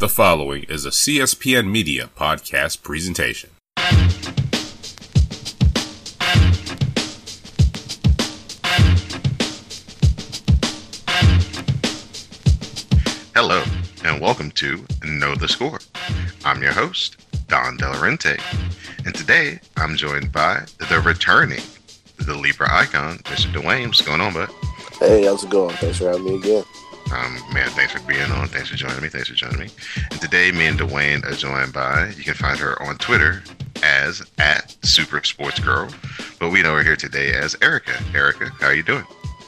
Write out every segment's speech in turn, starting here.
The following is a CSPN Media podcast presentation. Hello, and welcome to Know the Score. I'm your host, Don Delarente, and today I'm joined by the returning, the Libra icon, Mr. Dwayne. What's going on, bud? Hey, how's it going? Thanks for having me again. Um, man, thanks for being on. Thanks for joining me. Thanks for joining me. And today, me and Dwayne are joined by, you can find her on Twitter as at Super Sports Girl, but we know her here today as Erica. Erica, how are you doing?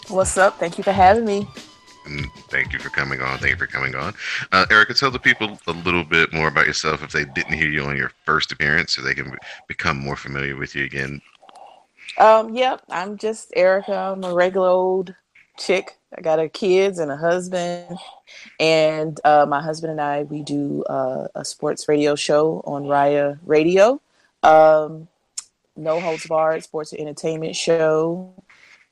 What's up? Thank you for having me. Thank you for coming on. Thank you for coming on. Uh, Erica, tell the people a little bit more about yourself if they didn't hear you on your first appearance so they can become more familiar with you again. Um, yep, I'm just Erica. I'm a regular old chick. I got a kids and a husband, and uh, my husband and I we do uh, a sports radio show on Raya Radio. Um, no holds barred sports and entertainment show,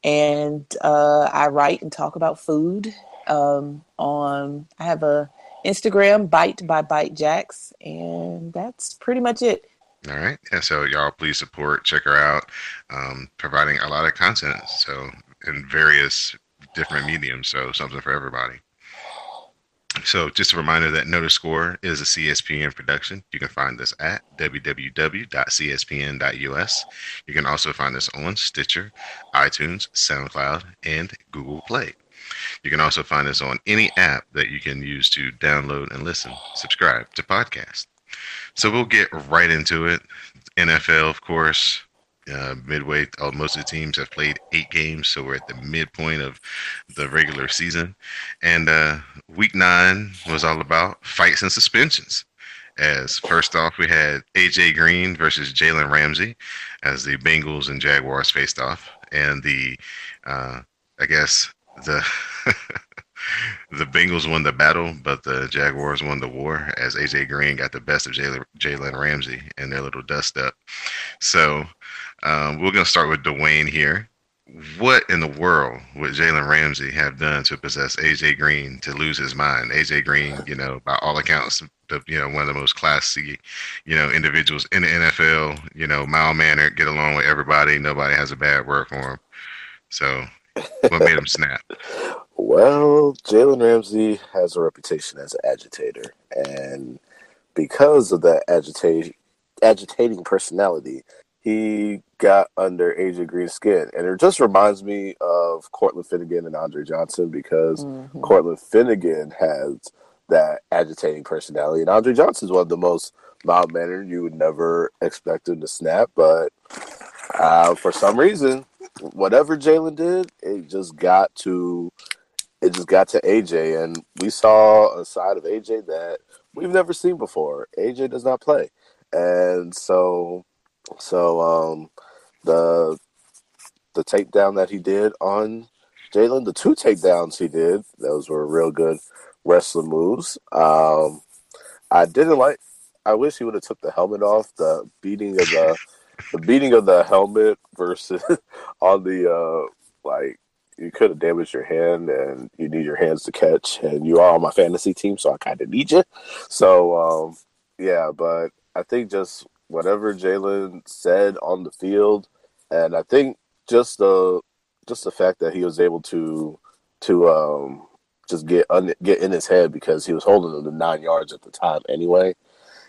and uh, I write and talk about food. Um, on I have a Instagram, Bite by Bite Jacks, and that's pretty much it. All right. Yeah. So y'all please support, check her out, um, providing a lot of content. So in various different mediums. So something for everybody. So just a reminder that the Score is a CSPN production. You can find us at www.cspn.us. You can also find us on Stitcher, iTunes, SoundCloud, and Google Play. You can also find us on any app that you can use to download and listen, subscribe to podcasts. So we'll get right into it. NFL, of course, uh, midway. Uh, most of the teams have played eight games, so we're at the midpoint of the regular season. And uh, week nine was all about fights and suspensions. As first off, we had AJ Green versus Jalen Ramsey as the Bengals and Jaguars faced off, and the uh, I guess the the Bengals won the battle, but the Jaguars won the war as AJ Green got the best of Jalen Ramsey in their little dust up. So um, we're going to start with Dwayne here. What in the world would Jalen Ramsey have done to possess AJ Green to lose his mind? AJ Green, you know, by all accounts, the, you know, one of the most classy, you know, individuals in the NFL. You know, mild mannered, get along with everybody. Nobody has a bad word for him. So, what made him snap? Well, Jalen Ramsey has a reputation as an agitator, and because of that agitating agitating personality, he got under AJ Green's skin. And it just reminds me of Cortland Finnegan and Andre Johnson because mm-hmm. Cortland Finnegan has that agitating personality. And Andre Johnson is one of the most mild mannered. You would never expect him to snap. But uh, for some reason, whatever Jalen did, it just got to it just got to AJ. And we saw a side of AJ that we've never seen before. AJ does not play. And so so um, the the takedown that he did on Jalen, the two takedowns he did, those were real good wrestling moves. Um, I didn't like. I wish he would have took the helmet off. The beating of the the beating of the helmet versus on the uh, like you could have damaged your hand and you need your hands to catch and you are on my fantasy team so i kind of need you so um, yeah but i think just whatever Jalen said on the field, and I think just the just the fact that he was able to to um, just get un, get in his head because he was holding the nine yards at the time anyway,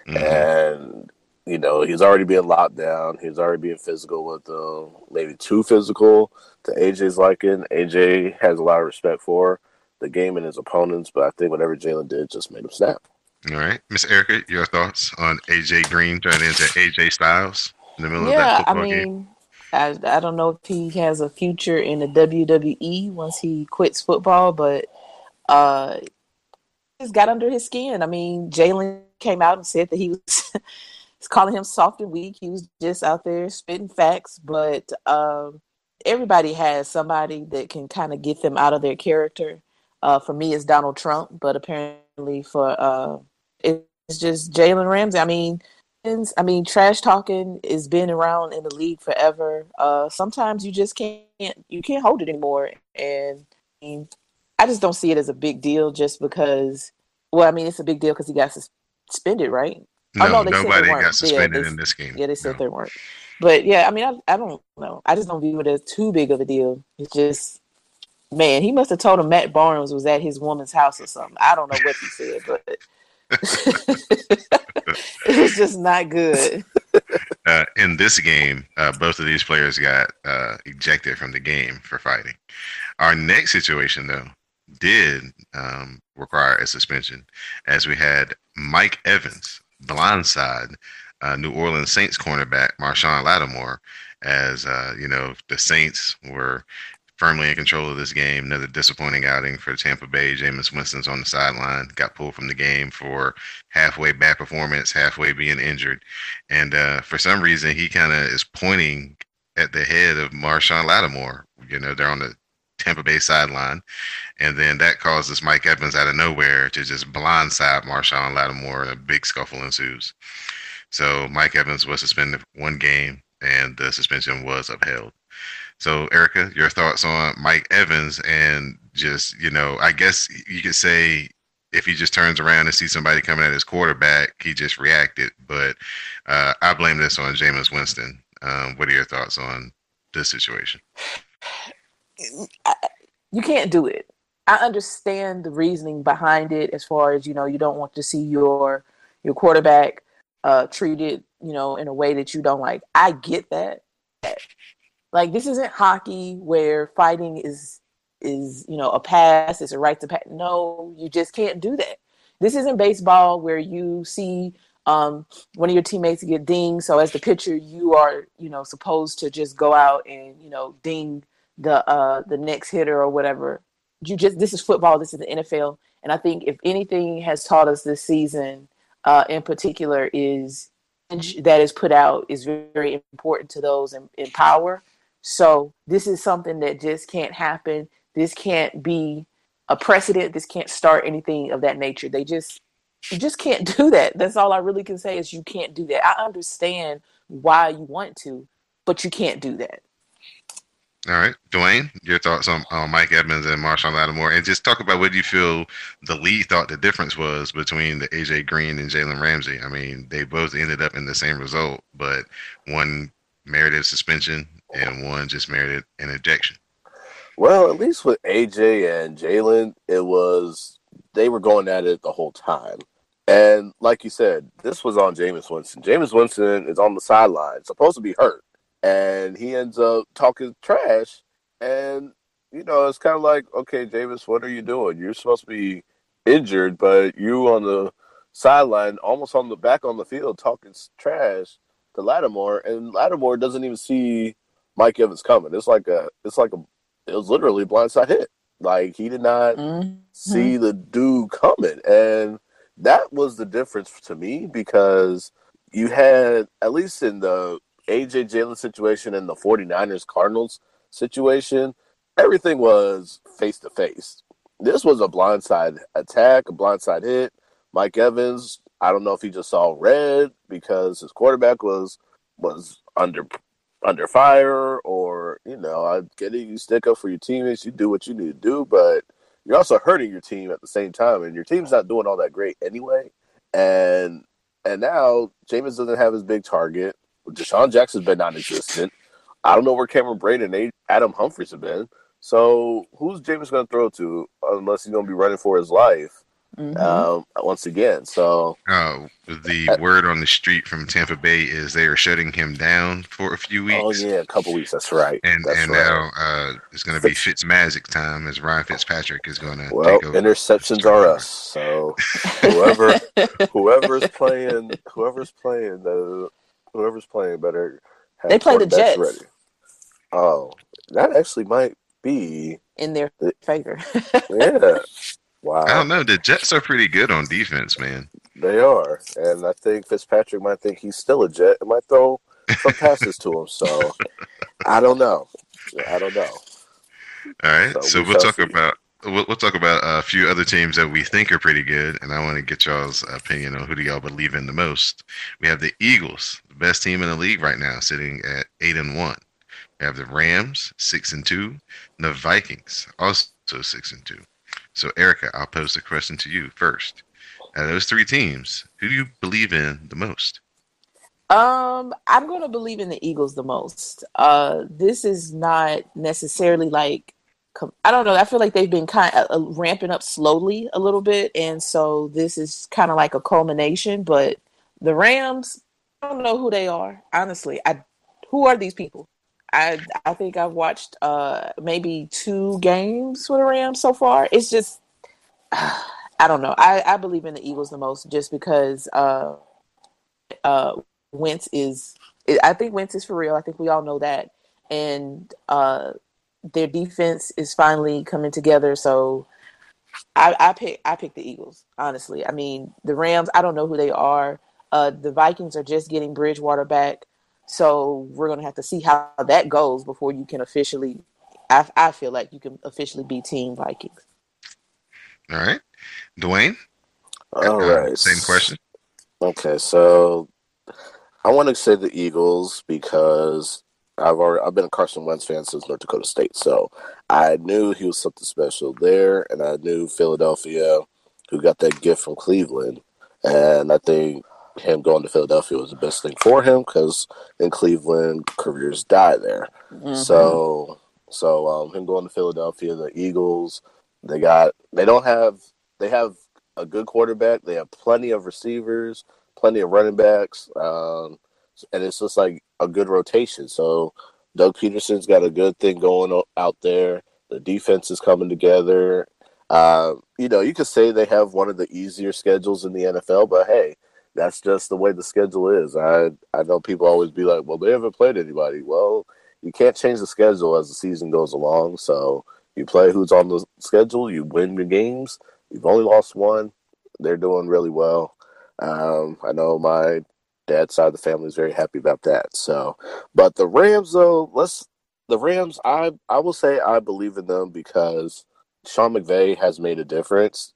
mm-hmm. and you know he's already being locked down. He's already being physical with them, maybe too physical to AJ's liking. AJ has a lot of respect for the game and his opponents, but I think whatever Jalen did just made him snap. All right, Miss Erica, your thoughts on AJ Green turning into AJ Styles in the middle yeah, of that football I mean, game? I, I don't know if he has a future in the WWE once he quits football, but uh, just got under his skin. I mean, Jalen came out and said that he was calling him soft and weak. He was just out there spitting facts, but um, everybody has somebody that can kind of get them out of their character. Uh, for me, it's Donald Trump, but apparently for uh, it's just Jalen Ramsey. I mean, I mean, trash talking has been around in the league forever. Uh, sometimes you just can't you can't hold it anymore, and I, mean, I just don't see it as a big deal just because Well, I mean, it's a big deal because he got suspended, right? No, oh, no they nobody got suspended yeah, they, in this game. Yeah, they said no. they weren't. But yeah, I mean, I, I don't know. I just don't view it as too big of a deal. It's just, man, he must have told him Matt Barnes was at his woman's house or something. I don't know what he said, but it was just not good. Uh, in this game, uh, both of these players got uh, ejected from the game for fighting. Our next situation, though, did um, require a suspension, as we had Mike Evans blindside uh, New Orleans Saints cornerback Marshon Lattimore, as uh, you know the Saints were firmly in control of this game. Another disappointing outing for Tampa Bay. Jameis Winston's on the sideline, got pulled from the game for halfway bad performance, halfway being injured, and uh, for some reason he kind of is pointing at the head of Marshon Lattimore. You know they're on the Tampa Bay sideline, and then that causes Mike Evans out of nowhere to just blindside Marshon Lattimore, and a big scuffle ensues. So Mike Evans was suspended one game, and the suspension was upheld. So Erica, your thoughts on Mike Evans and just you know, I guess you could say if he just turns around and sees somebody coming at his quarterback, he just reacted. But uh, I blame this on Jameis Winston. Um, what are your thoughts on this situation? You can't do it. I understand the reasoning behind it, as far as you know, you don't want to see your your quarterback uh, treated, you know, in a way that you don't like. I get that. Like this isn't hockey where fighting is is you know a pass, it's a right to pass. No, you just can't do that. This isn't baseball where you see um, one of your teammates get dinged. So as the pitcher, you are you know supposed to just go out and you know ding the uh, the next hitter or whatever. You just this is football. This is the NFL, and I think if anything has taught us this season uh, in particular is that is put out is very important to those in, in power. So this is something that just can't happen. This can't be a precedent. This can't start anything of that nature. They just you just can't do that. That's all I really can say is you can't do that. I understand why you want to, but you can't do that. All right, Dwayne, your thoughts on, Mike Evans and Marshon Lattimore, and just talk about what you feel the league thought the difference was between the AJ Green and Jalen Ramsey. I mean, they both ended up in the same result, but one merited suspension and one just merited an ejection. Well, at least with AJ and Jalen, it was they were going at it the whole time. And like you said, this was on Jameis Winston. Jameis Winston is on the sideline, supposed to be hurt and he ends up talking trash. And you know, it's kind of like, okay, Jameis, what are you doing? You're supposed to be injured, but you on the sideline, almost on the back on the field, talking trash to Lattimore, and Lattimore doesn't even see Mike Evans coming. It's like a, it's like a, it was literally a blindside hit. Like he did not mm-hmm. see the dude coming, and that was the difference to me because you had at least in the AJ Jalen situation and the 49ers Cardinals situation, everything was face to face. This was a blindside attack, a blindside hit. Mike Evans, I don't know if he just saw red because his quarterback was was under under fire or you know, I get it, you stick up for your teammates, you do what you need to do, but you're also hurting your team at the same time and your team's not doing all that great anyway. And and now Jameis doesn't have his big target. DeSean Jackson's been non-existent. I don't know where Cameron Brate and Adam Humphries have been. So who's Jameis going to throw to unless he's going to be running for his life? Mm-hmm. Um, once again, so uh, the uh, word on the street from Tampa Bay is they are shutting him down for a few oh, weeks. Oh yeah, a couple weeks. That's right. And that's and right. now uh, it's going to be Fitz Magic time as Ryan Fitzpatrick is going to. Well, interceptions are us. So whoever whoever's playing whoever's playing the whoever's playing better. they play the Jets. Ready. Oh, that actually might be in their favor. yeah. Wow. I don't know. The Jets are pretty good on defense, man. They are, and I think Fitzpatrick might think he's still a Jet and might throw some passes to him. So I don't know. I don't know. All right, so, so we will talk see. about we'll, we'll talk about a few other teams that we think are pretty good, and I want to get y'all's opinion on who do y'all believe in the most. We have the Eagles, the best team in the league right now, sitting at eight and one. We have the Rams, six and two, and the Vikings, also six and two. So, Erica, I'll pose the question to you first. Out of those three teams, who do you believe in the most? Um, I'm going to believe in the Eagles the most. Uh, this is not necessarily like I don't know. I feel like they've been kind of uh, ramping up slowly a little bit, and so this is kind of like a culmination. But the Rams, I don't know who they are. Honestly, I who are these people? I I think I've watched uh maybe two games with the Rams so far. It's just I don't know. I I believe in the Eagles the most just because uh uh Wentz is I think Wentz is for real. I think we all know that. And uh their defense is finally coming together. So I, I pick I pick the Eagles. Honestly, I mean the Rams. I don't know who they are. Uh, the Vikings are just getting Bridgewater back, so we're gonna have to see how that goes before you can officially. I, I feel like you can officially be Team Vikings. All right, Dwayne. All uh, right, same question. Okay, so I want to say the Eagles because I've already I've been a Carson Wentz fan since North Dakota State, so I knew he was something special there, and I knew Philadelphia, who got that gift from Cleveland, and I think him going to Philadelphia was the best thing for him because in Cleveland careers die there. Mm-hmm. So so um, him going to Philadelphia, the Eagles, they got they don't have they have a good quarterback, they have plenty of receivers, plenty of running backs. Um, and it's just like a good rotation. So Doug Pederson's got a good thing going out there. The defense is coming together. Uh, you know, you could say they have one of the easier schedules in the NFL, but hey, that's just the way the schedule is. I I know people always be like, well, they haven't played anybody. Well, you can't change the schedule as the season goes along. So you play who's on the schedule, you win your games. You've only lost one. They're doing really well. Um, I know my dad's side of the family is very happy about that. So, but the Rams, though, let's the Rams. I I will say I believe in them because Sean McVay has made a difference.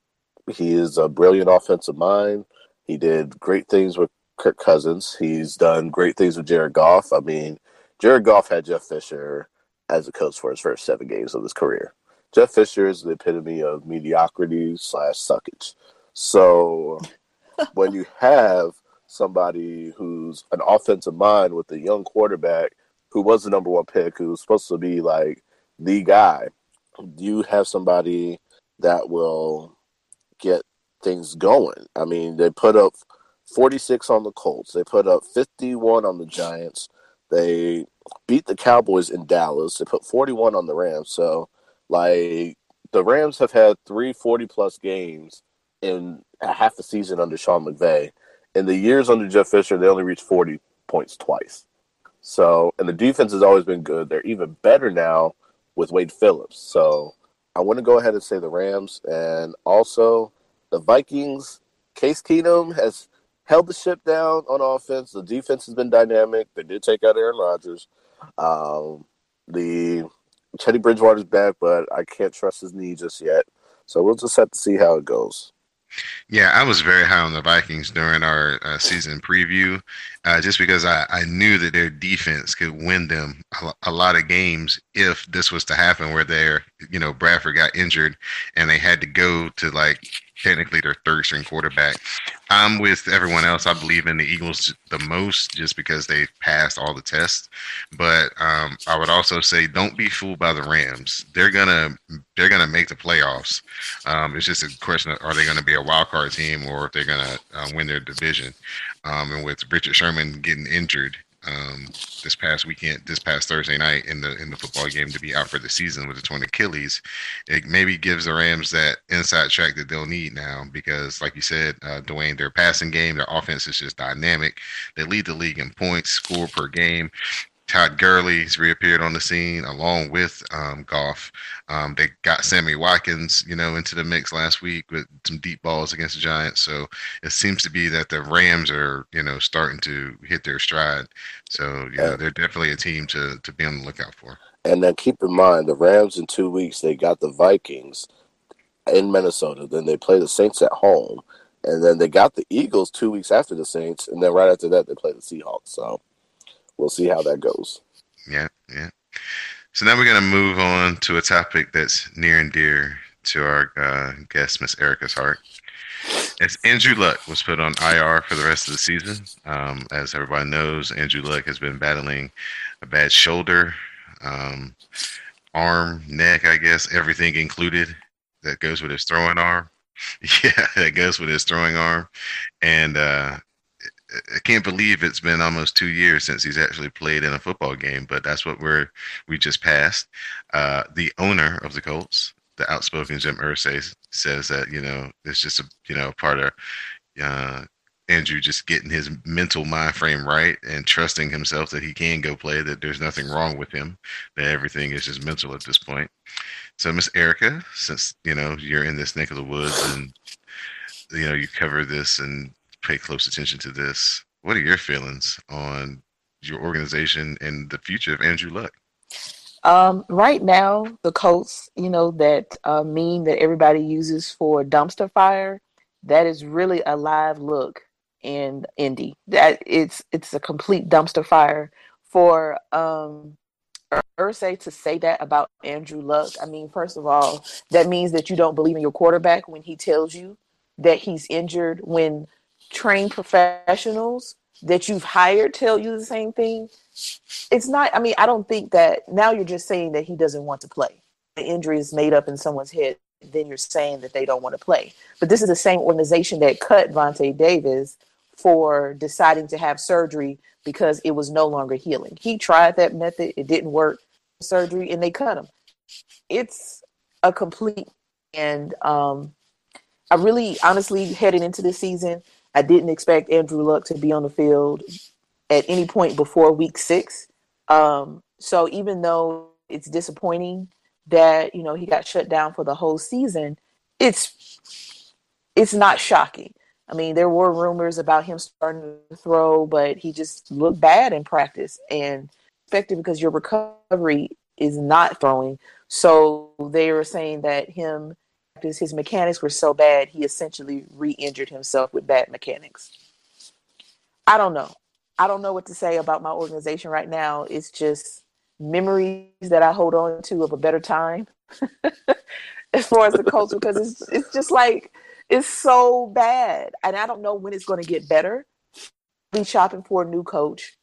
He is a brilliant offensive mind. He did great things with Kirk Cousins. He's done great things with Jared Goff. I mean, Jared Goff had Jeff Fisher as a coach for his first seven games of his career. Jeff Fisher is the epitome of mediocrity slash suckage. So when you have somebody who's an offensive mind with a young quarterback who was the number one pick, who's supposed to be like the guy. You have somebody that will get things going. I mean, they put up 46 on the Colts, they put up 51 on the Giants, they beat the Cowboys in Dallas, they put 41 on the Rams. So, like, the Rams have had three 40 plus games in a half a season under Sean McVay in the years under Jeff Fisher, they only reached 40 points twice. So, and the defense has always been good. They're even better now with Wade Phillips. So, I want to go ahead and say the Rams and also the Vikings. Case Keenum has held the ship down on offense. The defense has been dynamic. They did take out Aaron Rodgers. Um, the Teddy Bridgewater's back, but I can't trust his knee just yet. So we'll just have to see how it goes. Yeah, I was very high on the Vikings during our uh, season preview, uh, just because I, I knew that their defense could win them a, a, lot of games if this was to happen, where their you know Bradford got injured and they had to go to like technically their third string quarterback. I'm with everyone else. I believe in the Eagles the most just because they passed all the tests. But um, I would also say don't be fooled by the Rams. They're gonna they're gonna make the playoffs. Um, it's just a question of are they to be a wild card team or if they're to uh, win their division. Um, and with Richard Sherman getting injured, um, this past weekend, this past Thursday night in the in the football game to be out for the season with a torn Achilles, it maybe gives the Rams that inside track that they'll need now because, like you said, uh, Dwayne, their passing game, their offense is just dynamic. They lead the league in points, score per game. Todd Gurley's reappeared on the scene along with um, Goff. Um, they got Sammy Watkins, you know, into the mix last week with some deep balls against the Giants. So it seems to be that the Rams are, you know, starting to hit their stride. So you know, they're definitely a team to to be on the lookout for. And then keep in mind the Rams in two weeks they got the Vikings in Minnesota. Then they play the Saints at home, and then they got the Eagles two weeks after the Saints, and then right after that they play the Seahawks. So we'll see how that goes. Yeah, yeah. So now we're going to move on to a topic that's near and dear to our uh, guest, Miss Erica's heart. as Andrew Luck was put on IR for the rest of the season. Um, as everybody knows, Andrew Luck has been battling a bad shoulder, um, arm, neck, I guess, everything included that goes with his throwing arm. Yeah, that goes with his throwing arm. And uh, can't believe it's been almost two years since he's actually played in a football game, but that's what we're we just passed. Uh, the owner of the Colts, the outspoken Jim Irsay, says that you know it's just a you know part of uh, Andrew just getting his mental mind frame right and trusting himself that he can go play, that there's nothing wrong with him, that everything is just mental at this point. So, Miss Erica, since you know you're in this neck of the woods and you know you cover this and pay close attention to this, what are your feelings on your organization and the future of Andrew Luck? Um, right now, the Colts, you know, that uh, meme that everybody uses for dumpster fire, that is really a live look in Indy. That it's it's a complete dumpster fire for um Irsay to say that about Andrew Luck. I mean, first of all, that means that you don't believe in your quarterback when he tells you that he's injured. When trained professionals that you've hired tell you the same thing, it's not. I mean, I don't think that now you're just saying that he doesn't want to play. The injury is made up in someone's head. Then you're saying that they don't want to play. But this is the same organization that cut Vontae Davis for deciding to have surgery because it was no longer healing. He tried that method, it didn't work, surgery, and they cut him. It's a complete and um, I really honestly heading into this season, I didn't expect Andrew Luck to be on the field at any point before week six. Um, so even though it's disappointing that you know he got shut down for the whole season, it's it's not shocking. I mean, there were rumors about him starting to throw, but he just looked bad in practice and effective because your recovery is not throwing. So they were saying that him his mechanics were so bad he essentially re-injured himself with bad mechanics. I don't know. I don't know what to say about my organization right now. It's just memories that I hold on to of a better time as far as the culture because it's it's just like it's so bad. And I don't know when it's going to get better. Be shopping for a new coach.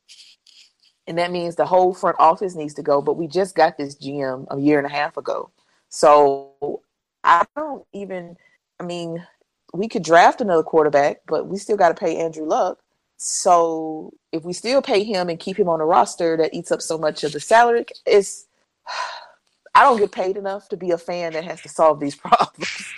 And that means the whole front office needs to go. But we just got this GM a year and a half ago. So I don't even, I mean, we could draft another quarterback, but we still got to pay Andrew Luck. So if we still pay him and keep him on the roster that eats up so much of the salary, it's I don't get paid enough to be a fan that has to solve these problems.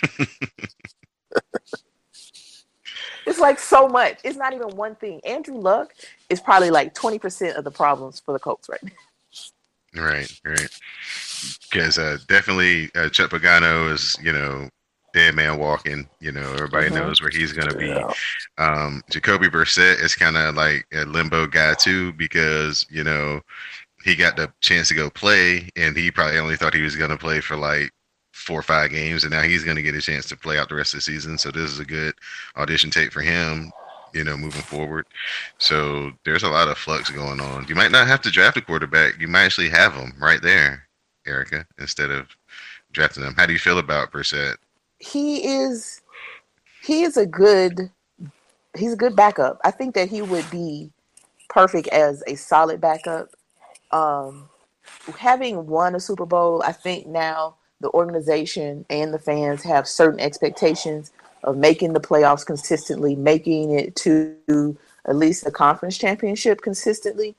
it's like so much. It's not even one thing. Andrew Luck is probably like 20% of the problems for the Colts right now. Right, right. Because uh, definitely uh, Chuck Pagano is, you know, dead man walking. You know, everybody mm-hmm. knows where he's going to yeah. be. Um, Jacoby Brissett is kind of like a limbo guy too, because you know he got the chance to go play, and he probably only thought he was going to play for like four or five games, and now he's going to get a chance to play out the rest of the season. So this is a good audition tape for him, you know, moving forward. So there's a lot of flux going on. You might not have to draft a quarterback. You might actually have them right there, Erica, instead of drafting them. How do you feel about Brissett? He is he is a good he's a good backup. I think that he would be perfect as a solid backup. Um, having won a Super Bowl, I think now the organization and the fans have certain expectations of making the playoffs consistently, making it to at least the conference championship consistently.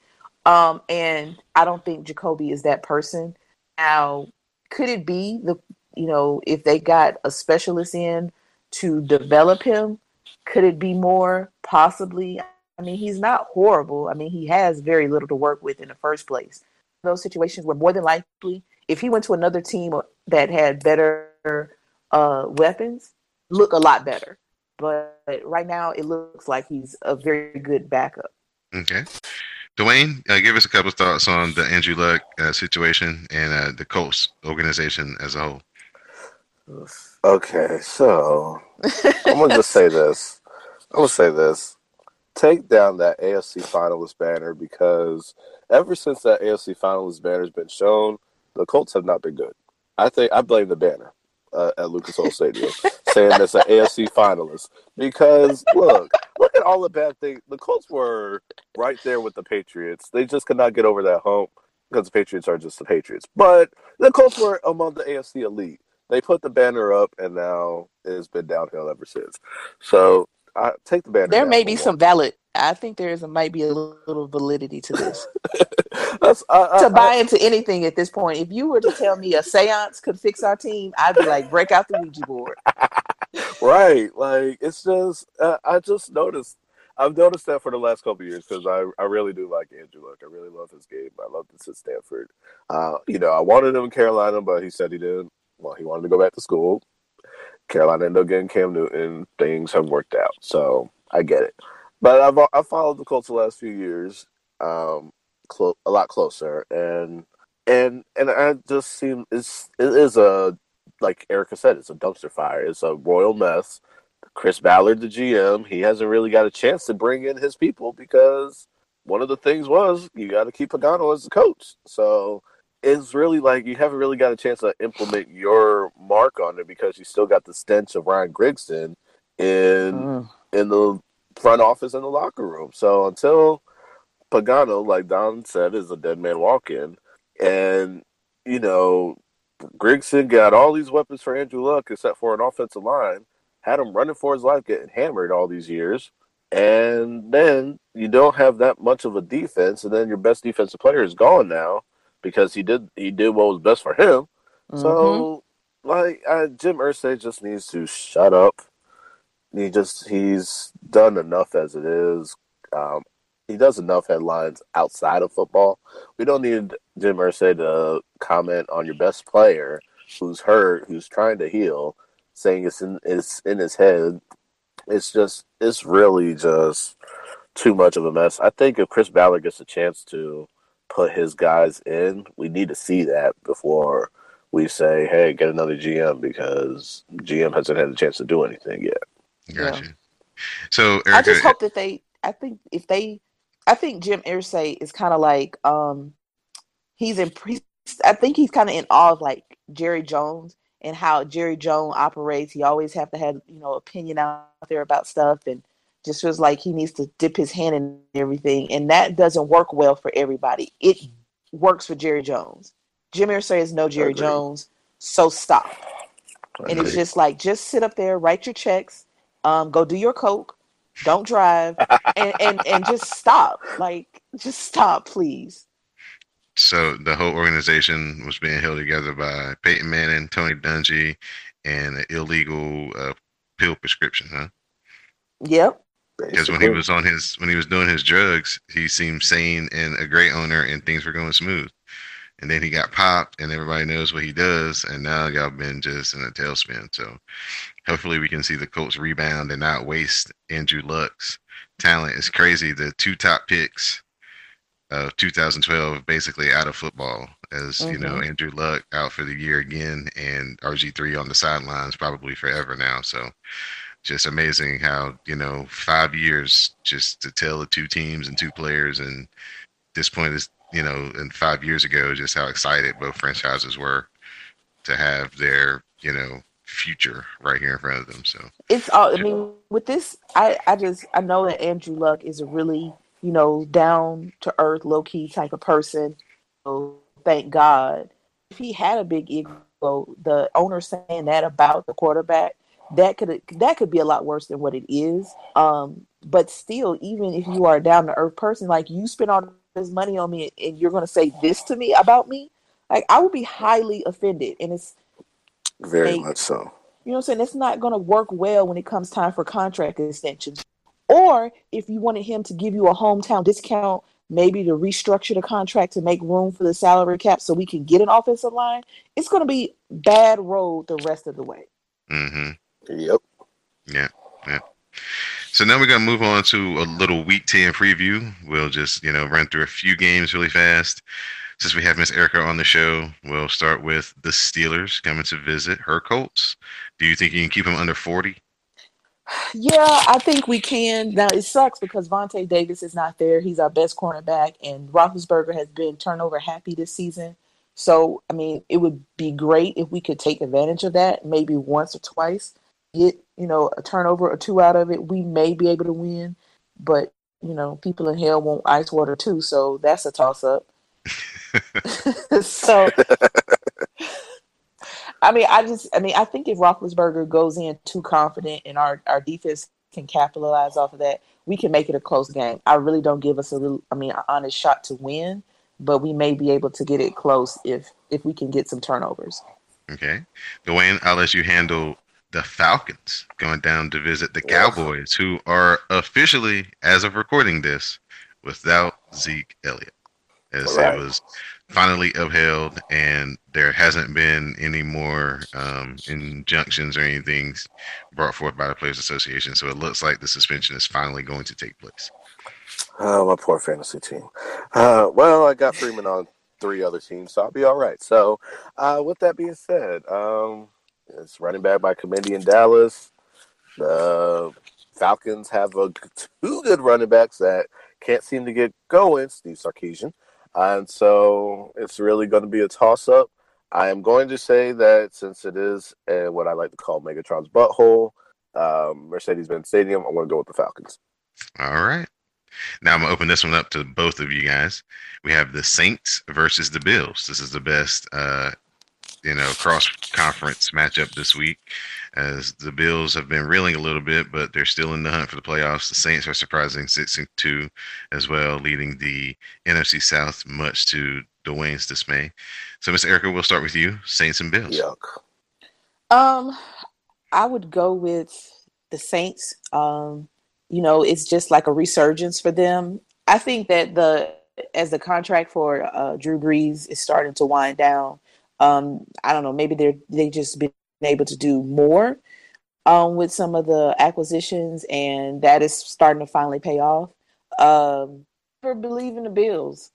Um, and I don't think Jacoby is that person. Now, could it be the you know if they got a specialist in to develop him? Could it be more? Possibly. I mean, he's not horrible. I mean, he has very little to work with in the first place. Those situations where more than likely, if he went to another team that had better uh, weapons, look a lot better. But right now, it looks like he's a very good backup. Okay. Dwayne, uh, give us a couple thoughts on the Andrew Luck uh, situation and uh, the Colts organization as a whole. Okay, so I'm gonna just say this. I'm gonna say this. Take down that AFC finalist banner because ever since that AFC finalist banner has been shown, the Colts have not been good. I think I blame the banner uh, at Lucas Oil Stadium. Saying that's an AFC finalist because look, look at all the bad things. The Colts were right there with the Patriots. They just could not get over that hump because the Patriots are just the Patriots. But the Colts were among the AFC elite. They put the banner up, and now it's been downhill ever since. So I take the banner. There may be some valid. I think there is a, might be a little validity to this. That's, I, to buy into anything at this point. If you were to tell me a seance could fix our team, I'd be like, break out the Ouija board. right. Like it's just uh, I just noticed. I've noticed that for the last couple years because I, I really do like Andrew Luck. I really love his game. I love this at Stanford. Uh, you know, I wanted him in Carolina, but he said he didn't. Well, he wanted to go back to school. Carolina ended up getting Cam Newton. Things have worked out, so I get it. But I've I've followed the Colts the last few years, um, clo- a lot closer, and and and I just seem it's it is a like Erica said, it's a dumpster fire. It's a royal mess. Chris Ballard, the GM, he hasn't really got a chance to bring in his people because one of the things was you got to keep Pagano as the coach. So it's really like you haven't really got a chance to implement your mark on it because you still got the stench of Ryan Grigson in Mm. in the front office and the locker room. So until Pagano, like Don said, is a dead man walking, and you know Grigson got all these weapons for Andrew Luck except for an offensive line, had him running for his life, getting hammered all these years. And then you don't have that much of a defense, and then your best defensive player is gone now because he did he did what was best for him. Mhm. So, like, uh, Jim Irsay just needs to shut up. He just he's done enough as it is. Um, he does enough headlines outside of football. We don't need Jim Irsay to comment on your best player who's hurt, who's trying to heal, saying it's in it's in his head. It's just it's really just too much of a mess. I think if Chris Ballard gets a chance to put his guys in, we need to see that before we say, "Hey, get another GM," because GM hasn't had a chance to do anything yet. Gotcha. So, Erica, I just hope that they. I think if they, I think Jim Irsay is kind of like um, he's in. he's- I think he's kind of in awe of like Jerry Jones and how Jerry Jones operates. He always have to have you know opinion out there about stuff and just feels like he needs to dip his hand in everything, and that doesn't work well for everybody. It works for Jerry Jones. Jim Irsay is no Jerry Jones, so stop. And it's just like just sit up there, write your checks, um, go do your coke, don't drive, and, and and just stop. Like just stop, please. so the whole organization was being held together by Peyton Manning, Tony Dungy, and an illegal uh, pill prescription, huh? Yep. Because when he was on his when he was doing his drugs, he seemed sane and a great owner, and things were going smooth. And then he got popped, and everybody knows what he does, and now y'all been just in a tailspin. So hopefully we can see the Colts rebound and not waste Andrew Luck's talent. It's crazy. The two top picks of 2012 basically out of football, as you know, mm-hmm. Andrew Luck out for the year again, and RG3 on the sidelines probably forever now. So just amazing how you know five years just to tell the two teams and two players and this point is you know and five years ago just how excited both franchises were to have their you know future right here in front of them so It's all. I mean, with this, I I just I know that Andrew Luck is a really you know down to earth, low key type of person. So thank God. If he had a big ego, the owner saying that about the quarterback, that could that could be a lot worse than what it is. Um, but still, even if you are a down to earth person, like you spend all this money on me, and you're going to say this to me about me, like I would be highly offended. And it's Very Hey. much so. you know what I'm saying? It's not going to work well when it comes time for contract extensions. Or if you wanted him to give you a hometown discount, maybe to restructure the contract to make room for the salary cap so we can get an offensive line, it's going to be bad road the rest of the way. hmm Yep. yeah yeah so now we're to move on to a little week 10 preview we'll just you know run through a few games really fast since we have miss erica on the show we'll start with the steelers coming to visit her colts do you think you can keep them under 40 Yeah, I think we can. Now it sucks because Vontae Davis is not there. He's our best cornerback, and Roethlisberger has been turnover happy this season. So, I mean, it would be great if we could take advantage of that, maybe once or twice. Get you know a turnover or two out of it, we may be able to win. But you know, people in hell want ice water too, so that's a toss up. so, I mean, I just, I mean, I think if Roethlisberger goes in too confident and our our defense can capitalize off of that, we can make it a close game. I really don't give us a little, I mean, an honest shot to win, but we may be able to get it close if if we can get some turnovers. Okay, Dwayne, I'll let you handle the Falcons going down to visit the Cowboys, who are officially, as of recording this, without Zeke Elliott, as right. it was finally upheld, and there hasn't been any more um, injunctions or anything brought forth by the Players Association. So it looks like the suspension is finally going to take place. Oh, my poor fantasy team. Uh, well, I got Freeman on three other teams, so I'll be all right. So, uh, with that being said, um, it's running back by committee in Dallas. The Falcons have a, two good running backs that can't seem to get going. Steve Sarkisian and so it's really going to be a toss up. I am going to say that since it is uh, what I like to call Megatron's butthole, um, Mercedes Benz Stadium, I'm going to go with the Falcons. All right. Now I'm to open this one up to both of you guys. We have the Saints versus the Bills. This is the best, uh, you know, cross conference matchup this week as the Bills have been reeling a little bit, but they're still in the hunt for the playoffs. The Saints are surprising six and two as well, leading the NFC South much to Dwayne's dismay. So, Miss Erica, we'll start with you. Saints and Bills. Yuck. Um, I would go with the Saints. Um, you know, it's just like a resurgence for them. I think that the as the contract for uh, Drew Brees is starting to wind down. Um, I don't know. Maybe they're they just been able to do more um, with some of the acquisitions, and that is starting to finally pay off. Um, never believe in the Bills.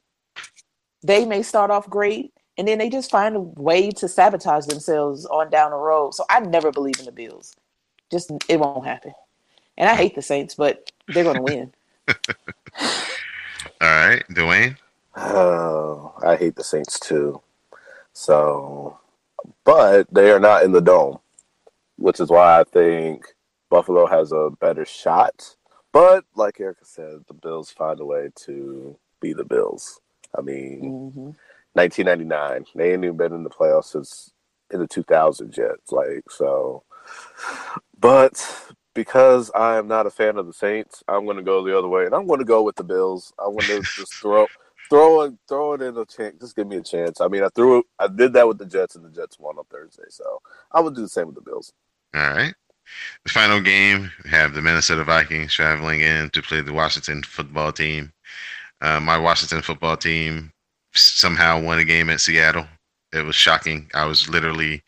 They may start off great, and then they just find a way to sabotage themselves on down the road. So I never believe in the Bills. Just it won't happen. And I hate the Saints, but they're going to win. All right, Dwayne. Oh, I hate the Saints too. So but they are not in the dome, which is why I think Buffalo has a better shot. But like Erica said, the Bills find a way to be the Bills. I mean, mm-hmm. 1999, they ain't even been in the playoffs since in the 2000s yet. Like so, but because I am not a fan of the Saints, I'm going to go the other way, and I'm going to go with the Bills. I want to just throw throw it, throw it in a chance. Just give me a chance. I mean, I threw it. I did that with the Jets, and the Jets won on Thursday. So I would do the same with the Bills. All right. The final game, we have the Minnesota Vikings traveling in to play the Washington football team. Uh, my Washington football team somehow won a game at Seattle. It was shocking. I was literally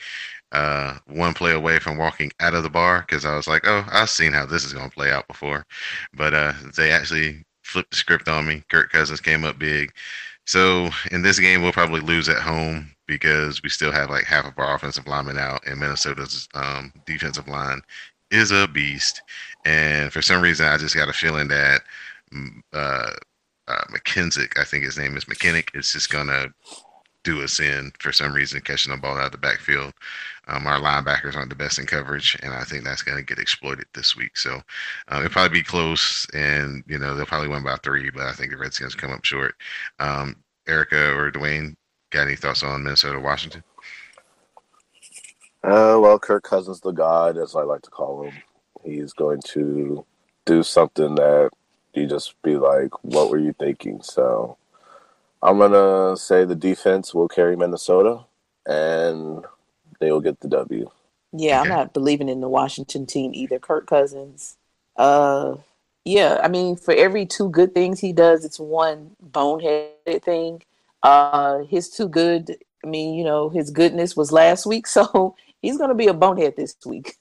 uh, one play away from walking out of the bar because I was like, "Oh, I've seen how this is going to play out before," but uh, they actually flipped the script on me. Kirk Cousins came up big. So in this game, we'll probably lose at home because we still have like half of our offensive linemen out, and Minnesota's um, defensive line is a beast. And for some reason, I just got a feeling that mm, uh, uh, McKenzie, I think his name is McKinnick, is just gonna do us in for some reason, catching the ball out of the backfield. Um, our linebackers aren't the best in coverage, and I think that's going to get exploited this week. So um, it'll probably be close, and you know they'll probably win by three, but I think the Redskins come up short. Um, Erica or Dwayne, got any thoughts on Minnesota, Washington? Uh, well, Kirk Cousins, the God, as I like to call him, he's going to do something that you just be like, "What were you thinking?" So I'm gonna say the defense will carry Minnesota, and they will get the W. Yeah, I'm not believing in the Washington team either. Kirk Cousins. Uh, yeah, I mean, for every two good things he does, it's one boneheaded thing. Uh, his too good. I mean, you know, his goodness was last week, so he's going to be a bonehead this week.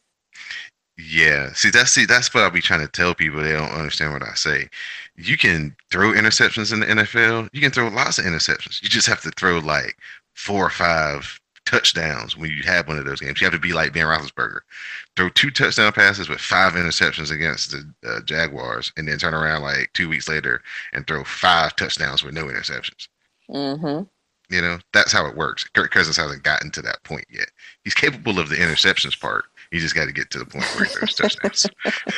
Yeah, see that's see that's what I'll be trying to tell people. They don't understand what I say. You can throw interceptions in the NFL. You can throw lots of interceptions. You just have to throw like four or five touchdowns when you have one of those games. You have to be like Ben Roethlisberger, throw two touchdown passes with five interceptions against the uh, Jaguars, and then turn around like two weeks later and throw five touchdowns with no interceptions. Mm-hmm. You know that's how it works. Kirk Cousins hasn't gotten to that point yet. He's capable of the interceptions part. You just got to get to the point where there's touchdowns.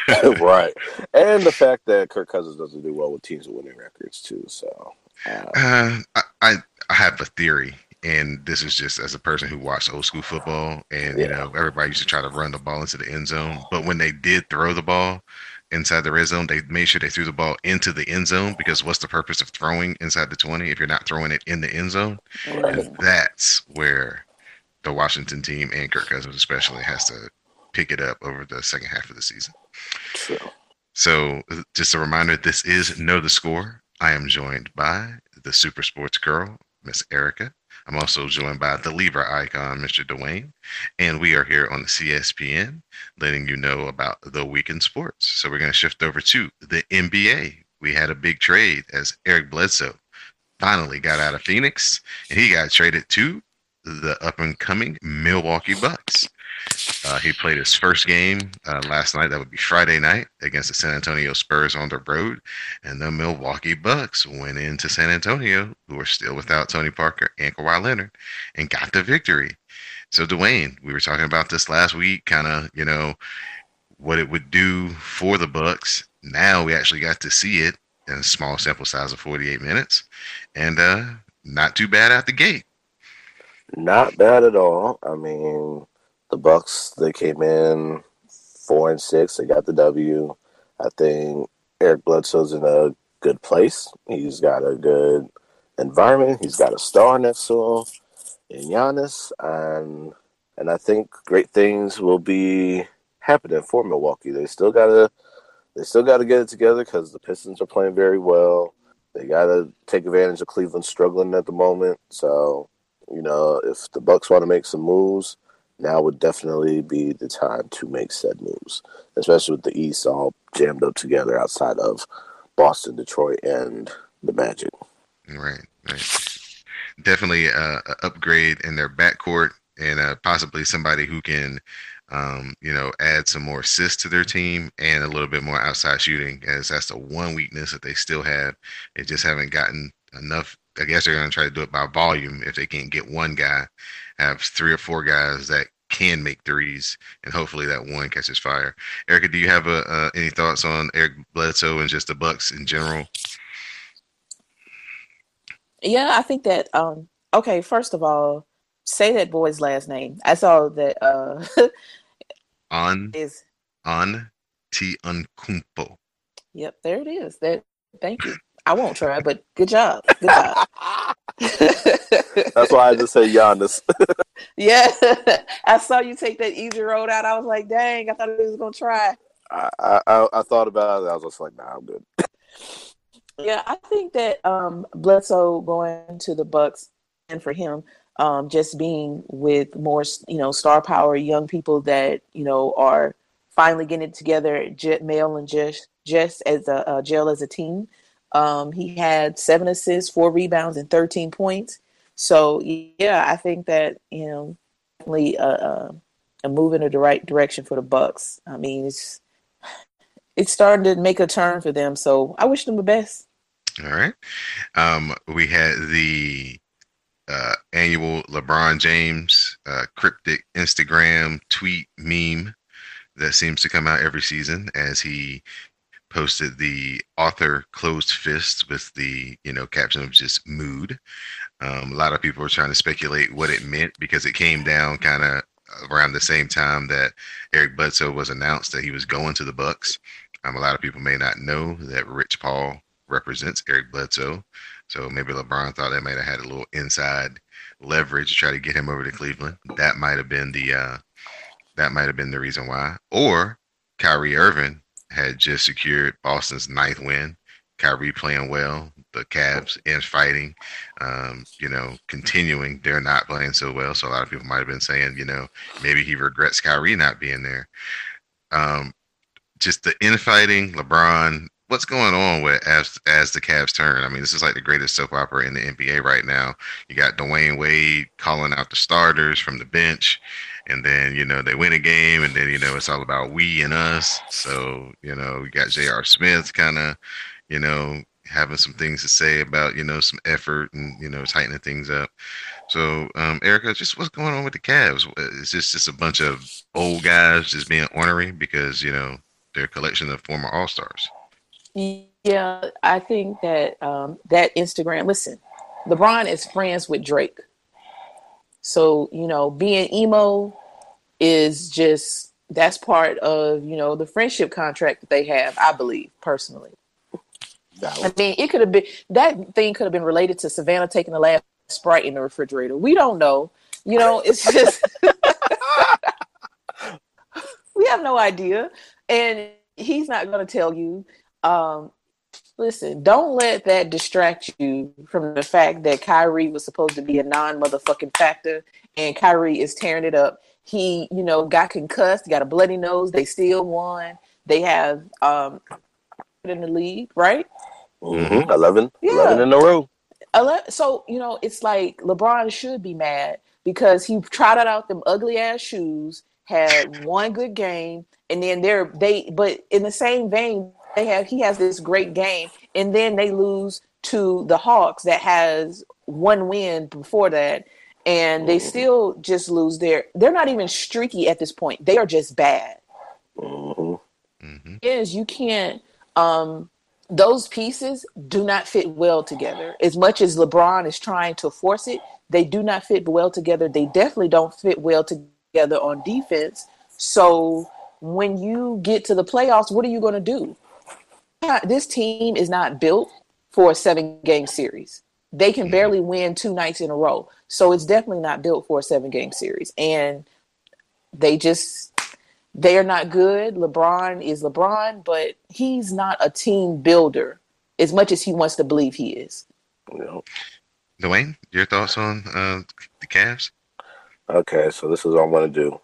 right, and the fact that Kirk Cousins doesn't do well with teams with winning records too. So, uh, Uh, I, I I have a theory, and this is just as a person who watched old school football, and you know everybody used to try to run the ball into the end zone, but when they did throw the ball inside the red zone, they made sure they threw the ball into the end zone because what's the purpose of throwing inside the twenty if you're not throwing it in the end zone? And that's where the Washington team and Kirk Cousins especially has to pick it up over the second half of the season. true. So, uh, just a reminder this is Know the Score. I am joined by the Super Sports Girl, Miss Erikka. I'm also joined by the Libra icon, Mr. Dwayne. And we are here on the CSPN letting you know about the week in sports. So, we're going to shift over to the NBA. We had a big trade as Eric Bledsoe finally got out of Phoenix and he got traded to the up and coming Milwaukee Bucks. Uh, he played his first game uh, last night. That would be Friday night against the San Antonio Spurs on the road. And the Milwaukee Bucks went into San Antonio, who are still without Tony Parker and Kawhi Leonard, and got the victory. So, Dwayne, we were talking about this last week, kind of, you know, what it would do for the Bucks. Now we actually got to see it in a small sample size of 48 minutes, and uh, not too bad out the gate. Not bad at all. I mean, the Bucks they came in four and six. They got the W. I think Eric Bledsoe's in a good place. He's got a good environment. He's got a star next to him in Giannis, and and I think great things will be happening for Milwaukee. They still gotta they still gotta get it together because the Pistons are playing very well. They gotta take advantage of Cleveland struggling at the moment. So you know, if the Bucks want to make some moves, now would definitely be the time to make said moves, especially with the East all jammed up together outside of Boston, Detroit, and the Magic. Right, right. Definitely uh, upgrade in their backcourt and uh, possibly somebody who can, um, you know, add some more assists to their team and a little bit more outside shooting, as that's the one weakness that they still have. They just haven't gotten enough. I guess they're going to try to do it by volume. If they can't get one guy, have three or four guys that can make threes, and hopefully that one catches fire. Erikka, do you have uh, uh, any thoughts on Eric Bledsoe and just the Bucks in general? Yeah, I think that um okay, first of all, say that boy's last name. I saw that uh On is on T Uncumpo. yep, there it is. That thank you. I won't try, but good job. Good job. That's why I just say Giannis. yeah. I saw you take that easy road out. I was like, dang, I thought he was gonna try. I, I I- thought about it. I was just like, nah, I'm good. Yeah, I think that um, Bledsoe going to the Bucks and for him um, just being with more, you know, star power young people that you know are finally getting it together, Jet Male and just just as a uh, jail as a team. Um, he had seven assists, four rebounds, and thirteen points. So yeah, I think that you know definitely a, a, a move in the right direction for the Bucks. I mean, it's it's starting to make a turn for them. So I wish them the best. All right. Um, we had the uh, annual LeBron James uh, cryptic Instagram tweet meme that seems to come out every season as he posted the Arthur closed fist with the you know caption of just mood. Um, a lot of people were trying to speculate what it meant because it came down kind of around the same time that Eric Bledsoe was announced that he was going to the Bucks. Um, a lot of people may not know that Rich Paul represents Eric Bledsoe, so maybe LeBron thought they might have had a little inside leverage to try to get him over to Cleveland. That might have been the uh, that might have been the reason why. Or Kyrie Irving had just secured Boston's ninth win. Kyrie playing well, the Cavs and fighting, um, you know, continuing. They're not playing so well, so a lot of people might have been saying, you know, maybe he regrets Kyrie not being there. Um, just the infighting, LeBron. What's going on with as as the Cavs turn? I mean, this is like the greatest soap opera in the NBA right now. You got Dwyane Wade calling out the starters from the bench, and then you know they win a game, and then you know it's all about we and us. So you know we got J.R. Smith kind of, you know, having some things to say about you know some effort and you know tightening things up. So, um, Erikka, just what's going on with the Cavs? Is this just a bunch of old guys just being ornery because you know they're a collection of former All Stars? Yeah, I think that um, that Instagram. Listen, LeBron is friends with Drake, so you know being emo is just that's part of you know the friendship contract that they have. I believe personally. I mean, it could have been that thing could have been related to Savannah taking the last Sprite in the refrigerator. We don't know. You know, it's just we have no idea, and he's not going to tell you. Um, listen, don't let that distract you from the fact that Kyrie was supposed to be a non-motherfucking factor, and Kyrie is tearing it up. He, you know, got concussed, got a bloody nose. They still won. They have um in the league, right? Mm-hmm. 11, Yeah. 11 in a row. Ele- So you know, it's like LeBron should be mad because he trotted out them ugly ass shoes, had one good game, and then they're they. But in the same vein, they have he has this great game, and then they lose to the Hawks that has one win before that, and they still just lose their. They're not even streaky at this point. They are just bad. Hmm hmm is you can't um those pieces do not fit well together. As much as lebron is trying to force it they do not fit well together. They definitely don't fit well together on defense. So when you get to the playoffs what are you going to do this team is not built for a seven game series they can barely win two nights in a row so it's definitely not built for a seven game series and they just they are not good. LeBron is LeBron, but he's not a team builder as much as he wants to believe he is. You know. Dwayne, your thoughts on uh, the Cavs? Okay, so this is what I'm going to do.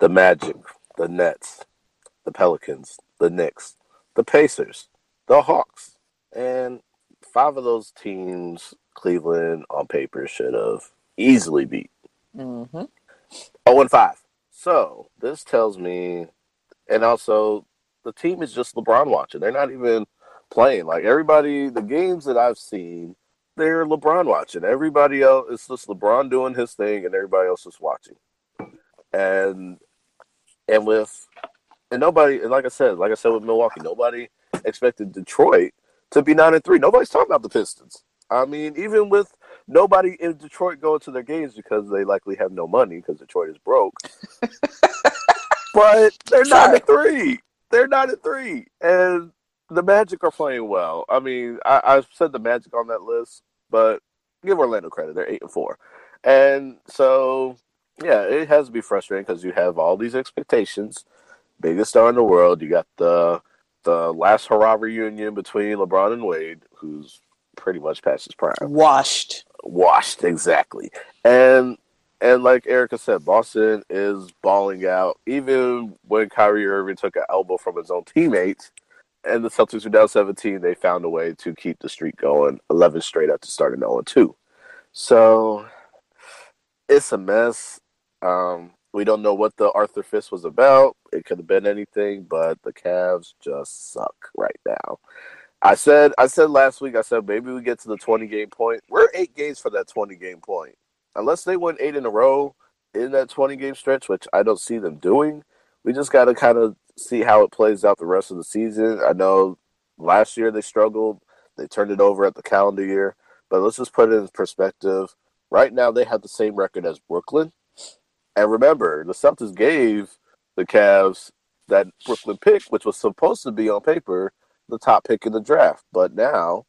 The Magic, the Nets, the Pelicans, the Knicks, the Pacers, the Hawks, and five of those teams Cleveland on paper should have easily beat. Mm-hmm. 0 and 5. So this tells me, and also the team is just LeBron watching. They're not even playing. Like everybody, the games that I've seen, they're LeBron watching. Everybody else, it's just LeBron doing his thing, and everybody else is watching. And and with and nobody, and like I said, like I said with Milwaukee, nobody expected Detroit to be nine and three. Nobody's talking about the Pistons. I mean, even with nobody in Detroit going to their games because they likely have no money because Detroit is broke. but they're nine and three. They're nine and three, and the Magic are playing well. I mean, I, I said the Magic on that list, but give Orlando credit; they're eight and four, and so yeah, it has to be frustrating because you have all these expectations. Biggest star in the world. You got the the last hurrah reunion between LeBron and Wade, who's pretty much past his prime. Washed. washed exactly. And and like erica said boston is balling out. Even when kyrie irving took an elbow from his own teammates and the celtics were down 17 they found a way to keep the streak going 11 straight after starting 0-2 so it's a mess. Um we don't know what the arthur fist was about it could have been anything but the Cavs just suck right now I said I said last week, I said maybe we get to the 20 game point. We're eight games for that 20 game point. Unless they win eight in a row in that 20 game stretch, which I don't see them doing, we just got to kind of see how it plays out the rest of the season. I know last year they struggled, they turned it over at the calendar year, but let's just put it in perspective. Right now, they have the same record as Brooklyn. And remember, the Celtics gave the Cavs that Brooklyn pick, which was supposed to be on paper the top pick in the draft. But now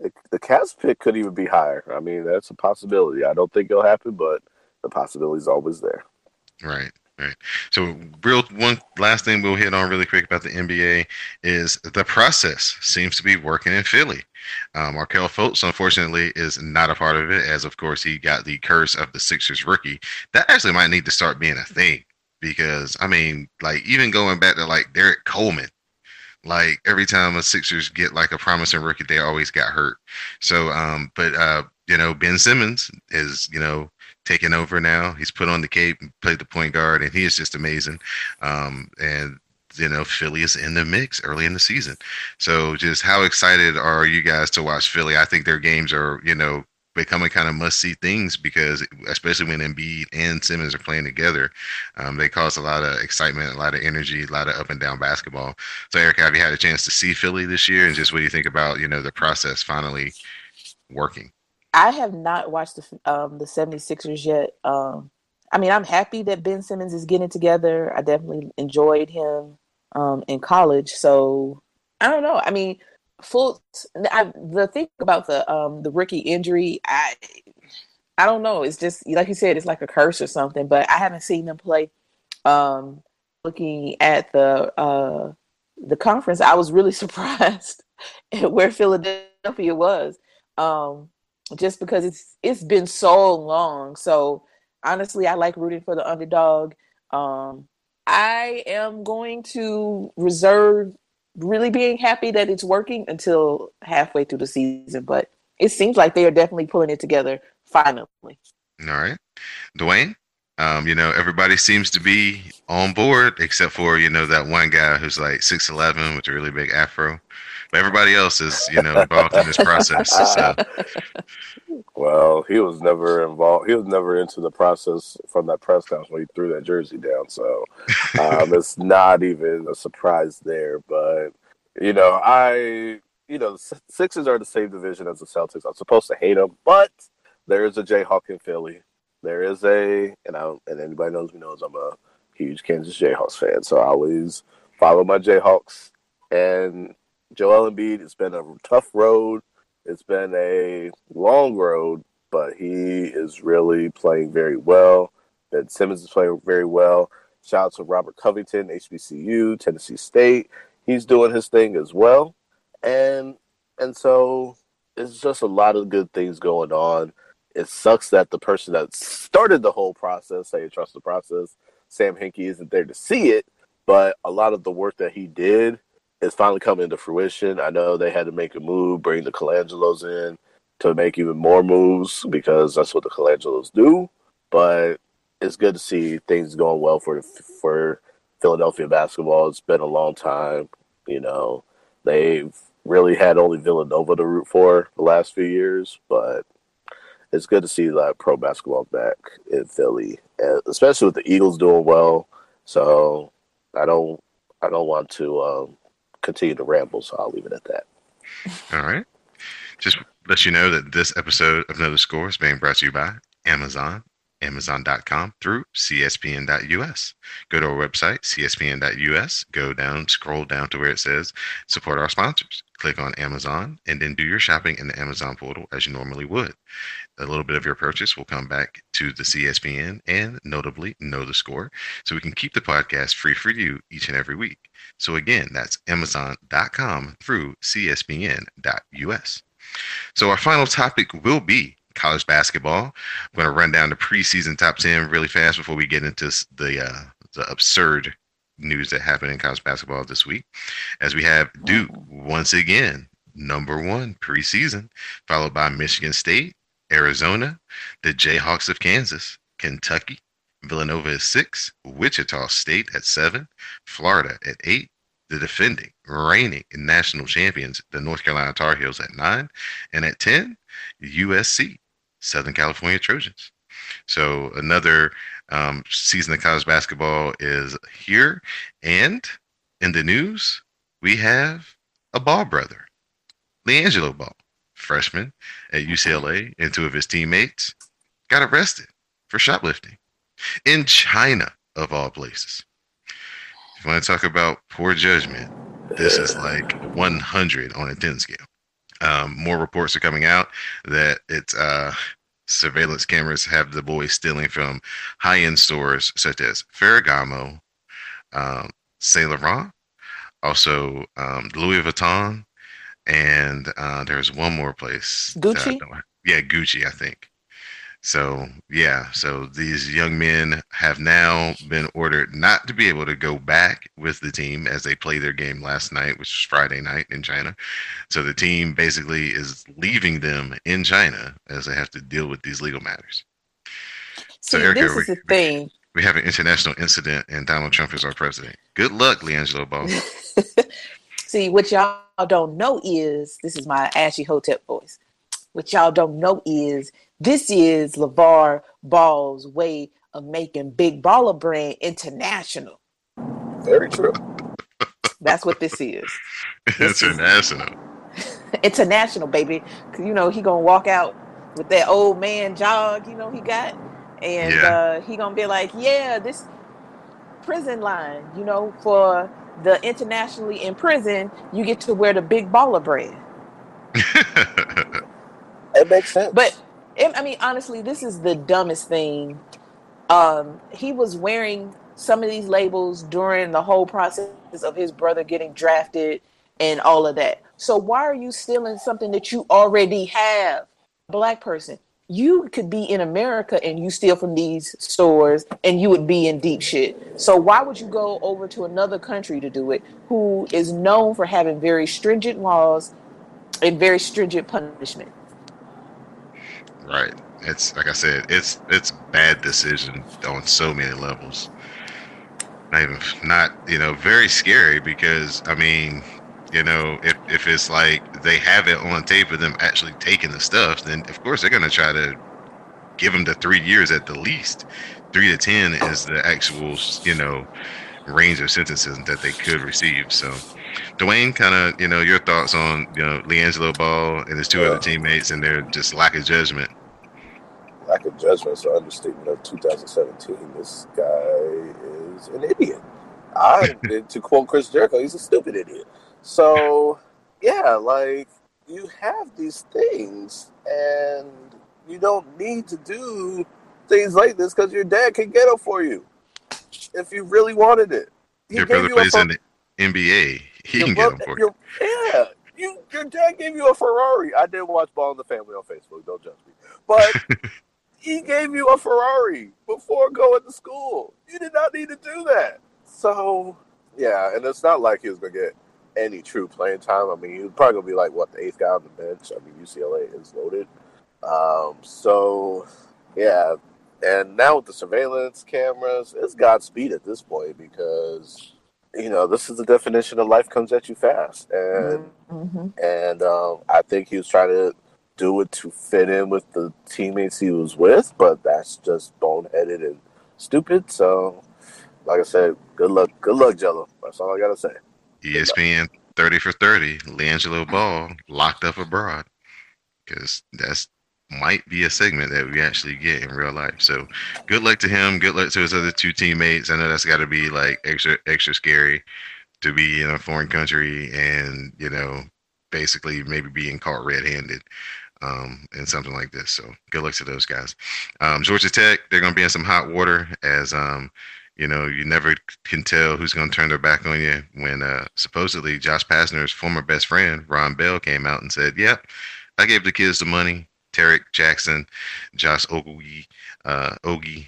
the, Cavs pick could even be higher. I mean, that's a possibility. I don't think it'll happen, but the possibility is always there. Right, right. So, real one last thing we'll hit on really quick about the NBA is the process seems to be working in Philly. Um, Markelle Fultz, unfortunately, is not a part of it, as of course he got the curse of the Sixers rookie. That actually might need to start being a thing because I mean, like even going back to like Derrick Coleman, like every time a Sixers get like a promising rookie, they always got hurt. So, um, but uh, you know, Ben Simmons is you know taking over now. He's put on the cape and played the point guard, and he is just amazing. Um, and you know Philly is in the mix early in the season. So just how excited are you guys to watch Philly? I think their games are you know becoming kind of must see things because especially when Embiid and Simmons are playing together, um, they cause a lot of excitement, a lot of energy, a lot of up and down basketball. So Eric, have you had a chance to see Philly this year, and just what do you think about you know the process finally working? I have not watched the um, the 76ers yet. Um, I mean, I'm happy that Ben Simmons is getting together. I definitely enjoyed him um, in college. So I don't know. I mean, full. I, the thing about the um, the rookie injury, I I don't know. It's just like you said, it's like a curse or something. But I haven't seen them play. Um, looking at the uh, the conference, I was really surprised at where Philadelphia was. Um, just because it's it's been so long. So honestly, I like rooting for the underdog. Um, I am going to reserve really being happy that it's working until halfway through the season, but it seems like they are definitely pulling it together finally. All right. Dwayne, um, you know, everybody seems to be on board except for, you know, that one guy who's like 6'11 with a really big afro. Everybody else is, you know, involved in this process. So. Well, he was never involved. He was never into the process from that press conference when he threw that jersey down. So um, it's not even a surprise there. But you know, I you know, the Sixers are the same division as the Celtics. I'm supposed to hate them, but there is a Jayhawk in Philly. There is a, and I and anybody knows me knows I'm a huge Kansas Jayhawks fan. So I always follow my Jayhawks. And Joel Embiid, it's been a tough road it's been a long road, but he is really playing very well. Ben Simmons is playing very well. Shout out to Robert Covington, HBCU, Tennessee State. He's doing his thing as well. And and so it's just a lot of good things going on. It sucks that the person that started the whole process, say trust the process, Sam Hinkie isn't there to see it, but a lot of the work that he did is finally coming to fruition. I know they had to make a move, bring the Colangelos in to make even more moves because that's what the Colangelos do. But it's good to see things going well for for Philadelphia basketball. It's been a long time. You know, they've really had only Villanova to root for the last few years, but it's good to see that pro basketball back in Philly, especially with the Eagles doing well. So I don't I don't want to um, continue to ramble, so I'll leave it at that. All right. Just let you know that this episode of Know the Score is being brought to you by Amazon, Amazon.com through CSPN.us. Go to our website, CSPN.us, go down, scroll down to where it says support our sponsors. Click on Amazon and then do your shopping in the Amazon portal as you normally would. A little bit of your purchase will come back to the CSPN and notably know the score so we can keep the podcast free for you each and every week. So again, that's amazon.com through cspn.us. So our final topic will be college basketball. I'm going to run down the preseason top 10 really fast before we get into the uh, the absurd news that happened in college basketball this week. As we have Duke once again, number one preseason, followed by Michigan State, Arizona, the Jayhawks of Kansas, Kentucky, Villanova is six, Wichita State at seven, Florida at eight, the defending, reigning national champions, the North Carolina Tar Heels at nine, and at 10, USC, Southern California Trojans. So another um, season of college basketball is here. And in the news, we have a Ball brother, LiAngelo Ball, freshman at UCLA, and two of his teammates got arrested for shoplifting in China, of all places. If you want to talk about poor judgment, this is like 100 on a 10 scale. Um, more reports are coming out that it's uh, surveillance cameras have the boys stealing from high end stores such as Ferragamo, um, Saint Laurent, also um, Louis Vuitton, and uh, there's one more place. Gucci? Yeah, Gucci, I think. So, yeah, so these young men have now been ordered not to be able to go back with the team as they play their game last night, which was Friday night in China. So the team basically is leaving them in China as they have to deal with these legal matters. So, See, Erikka, this is the thing. we have an international incident, and Donald Trump is our president. Good luck, LiAngelo Ball. See, what y'all don't know is this is my Ashy Hotep voice. What y'all don't know is this is LeVar Ball's way of making Big Baller Brand international. Very true. That's what this is. This international. Is international, baby. You know he gonna walk out with that old man jog. You know he got, and yeah. uh, he gonna be like, "Yeah, this prison line. You know, for the internationally in prison, you get to wear the big baller brand." it makes sense. But I mean, honestly, this is the dumbest thing. Um, he was wearing some of these labels during the whole process of his brother getting drafted and all of that. So why are you stealing something that you already have? Black person, you could be in America and you steal from these stores and you would be in deep shit. So why would you go over to another country to do it who is known for having very stringent laws and very stringent punishment? Right. It's like I said, it's it's bad decision on so many levels. Not even not you know very scary because I mean you know if if it's like they have it on tape of them actually taking the stuff, then of course they're gonna try to give them the three years at the least. Three to ten is the actual you know range of sentences that they could receive. So Dwayne, kind of, you know, your thoughts on you know LiAngelo Ball and his two yeah. other teammates and their just lack of judgment. Lack of judgment is an understatement of 2017. This guy is an idiot. I, to quote Chris Jericho, he's a stupid idiot. So, yeah, like you have these things, and you don't need to do things like this because your dad can get them for you if you really wanted it. He your brother plays in the NBA. He can brother, get them for you. Yeah, you, your dad gave you a Ferrari. I didn't watch Ball in the Family on Facebook. Don't judge me. But he gave you a Ferrari before going to school. You did not need to do that. So, yeah, and it's not like he was going to get any true playing time. I mean, he was probably going to be like, what, the eighth guy on the bench? I mean, UCLA is loaded. Um, so, yeah. And now with the surveillance cameras, it's Godspeed at this point because you know, this is the definition of life comes at you fast, and mm-hmm. and um, I think he was trying to do it to fit in with the teammates he was with, but that's just boneheaded and stupid. So, like I said, good luck, good luck, Gelo. That's all I gotta say. ESPN thirty for thirty, LiAngelo Ball locked up abroad, because that's might be a segment that we actually get in real life. So good luck to him. Good luck to his other two teammates. I know that's got to be like extra extra scary to be in a foreign country and you know basically maybe being caught red-handed um, and something like this. So good luck to those guys. Um, Georgia Tech, they're going to be in some hot water as um, you know you never can tell who's going to turn their back on you when uh, supposedly Josh Pastner's former best friend Ron Bell came out and said, "Yep, I gave the kids the money." Tadric Jackson, Josh Okogie, uh,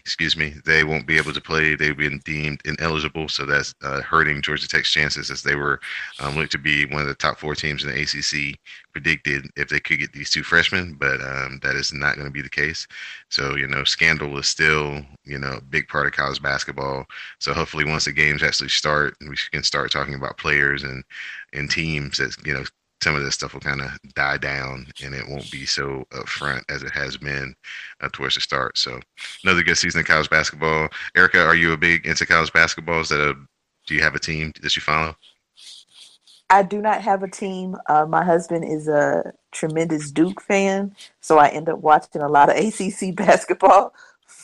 excuse me, they won't be able to play. They've been deemed ineligible, so that's uh, hurting Georgia Tech's chances as they were um, looked to be one of the top four teams in the ACC. Predicted if they could get these two freshmen, but um, that is not going to be the case. So you know, scandal is still you know a big part of college basketball. So hopefully, once the games actually start, we can start talking about players and and teams that you know some of this stuff will kind of die down and it won't be so upfront as it has been uh, towards the start. So another good season of college basketball. Erikka, are you a big into college basketball? Is that a do you have a team that you follow? I do not have a team. Uh, my husband is a tremendous Duke fan, so I end up watching a lot of ACC basketball.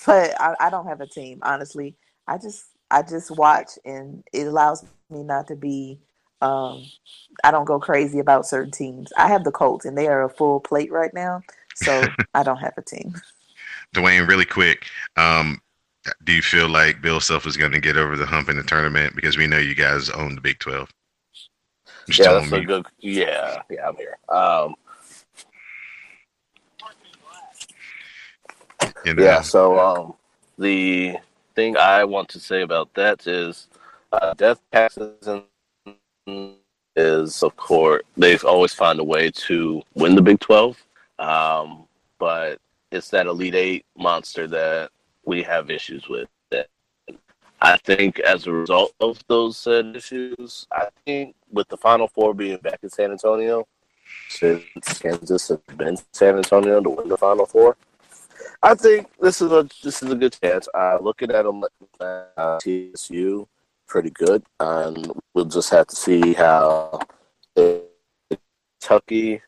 But I, I don't have a team, honestly. I just I just watch, and it allows me not to be um, I don't go crazy about certain teams. I have the Colts, and they are a full plate right now, so I don't have a team. Dwayne, really quick, um, do you feel like Bill Self is going to get over the hump in the tournament because we know you guys own the Big Twelve? Yeah, that's a good. Yeah, yeah, I'm here. Um, you know, yeah, so um, the thing I want to say about that is uh, death passes and is, of course, they've always found a way to win the Big 12. Um, but it's that Elite Eight monster that we have issues with. I think as a result of those said issues, I think with the Final Four being back in San Antonio, since Kansas has been San Antonio to win the Final Four, I think this is a this is a good chance. Uh, looking at them uh, TSU, pretty good, and we'll just have to see how Kentucky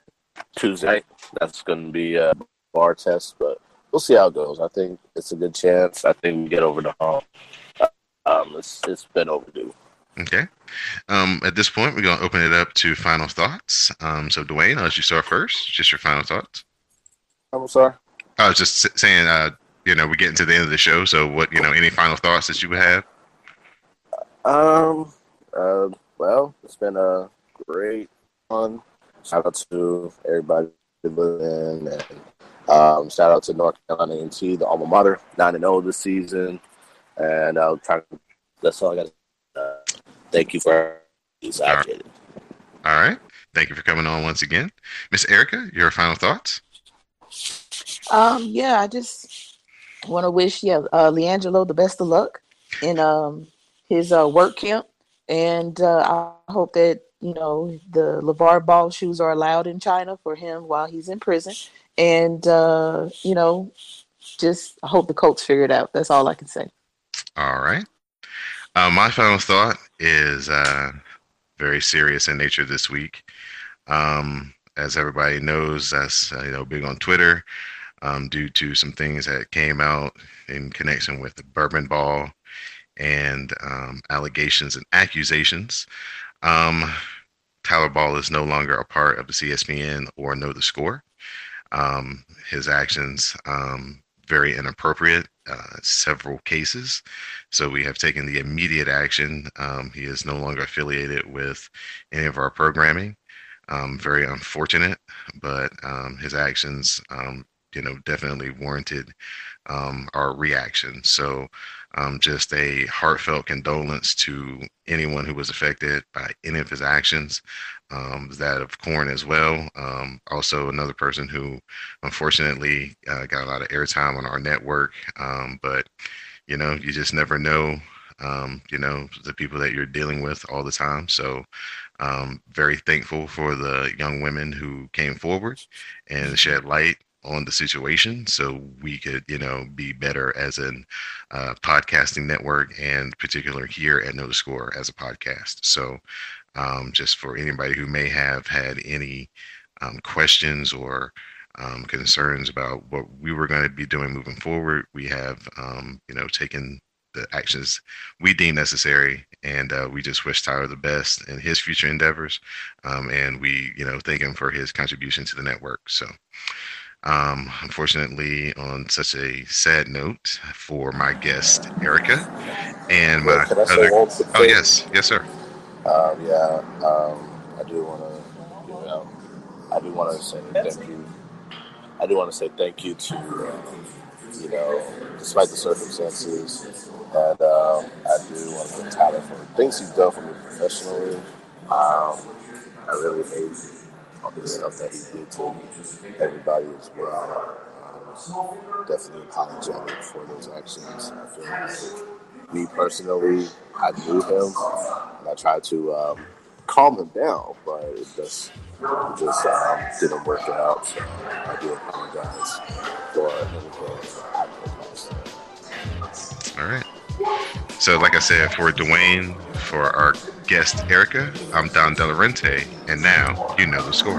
Tuesday. That's going to be a bar test, but we'll see how it goes. I think it's a good chance. I think we get over the hump. Um, it's it's been overdue. Okay. Um, at this point, we're going to open it up to final thoughts. Um, so, Dwayne, I'll let you start first. Just your final thoughts. I'm sorry. I was just saying, uh, you know, we're getting to the end of the show. So, what, you know, any final thoughts that you would have? Um. Uh, well, it's been a great fun. Shout out to everybody listening, and um, shout out to North Carolina A&T, the alma mater, nine and zero this season, and I'll try. That's all I got. Uh, thank you for these All right. All right. Thank you for coming on once again, Miss Erikka. Your final thoughts? Um, yeah, I just want to wish yeah, uh, LiAngelo the best of luck in um his uh, work camp, and uh, I hope that you know the LeVar Ball shoes are allowed in China for him while he's in prison, and uh, you know, just I hope the Colts figure it out. That's all I can say. All right. Uh, my final thought is uh, very serious in nature this week. Um, as everybody knows, that's uh, you know big on Twitter um, due to some things that came out in connection with the Bourbon Ball and um, allegations and accusations. Um, Tyler Ball is no longer a part of the CSPN or Know the Score. Um, his actions um, very inappropriate. Uh, several cases, so we have taken the immediate action. Um, he is no longer affiliated with any of our programming. Um, very unfortunate, but his actions, you know, definitely warranted um, our reaction. So, um, just a heartfelt condolence to anyone who was affected by any of his actions. Um, that of Corn as well. Um, also, another person who unfortunately uh, got a lot of airtime on our network. Um, but you know, you just never know. Um, you know, the people that you're dealing with all the time. So, um, very thankful for the young women who came forward and shed light on the situation so we could you know be better as an uh, podcasting network and particular here at the score as a podcast. So um, just for anybody who may have had any um, questions or um, concerns about what we were going to be doing moving forward we have um, you know taken the actions we deem necessary and uh, we just wish tyler the best in his future endeavors um, and we you know thank him for his contribution to the network. So um, unfortunately, on such a sad note for my guest Erikka and my Can I other. Oh yes, yes, sir. Um, yeah, um, I do want to, you know, I do want to say thank you. I do want to say thank you to, um, you know, despite the circumstances, and um, I do want to thank Tyler for the things he's done for me professionally. Um, I really hate the stuff that he did to everybody as well. Um, definitely apologetic for those actions. I feel like me personally, I knew him and I tried to um, calm him down, but it just it just um, didn't work out. So I do apologize for anything So, like I said, for Dwayne, for our guest Erikka, I'm Don Delarente, and now you know the score.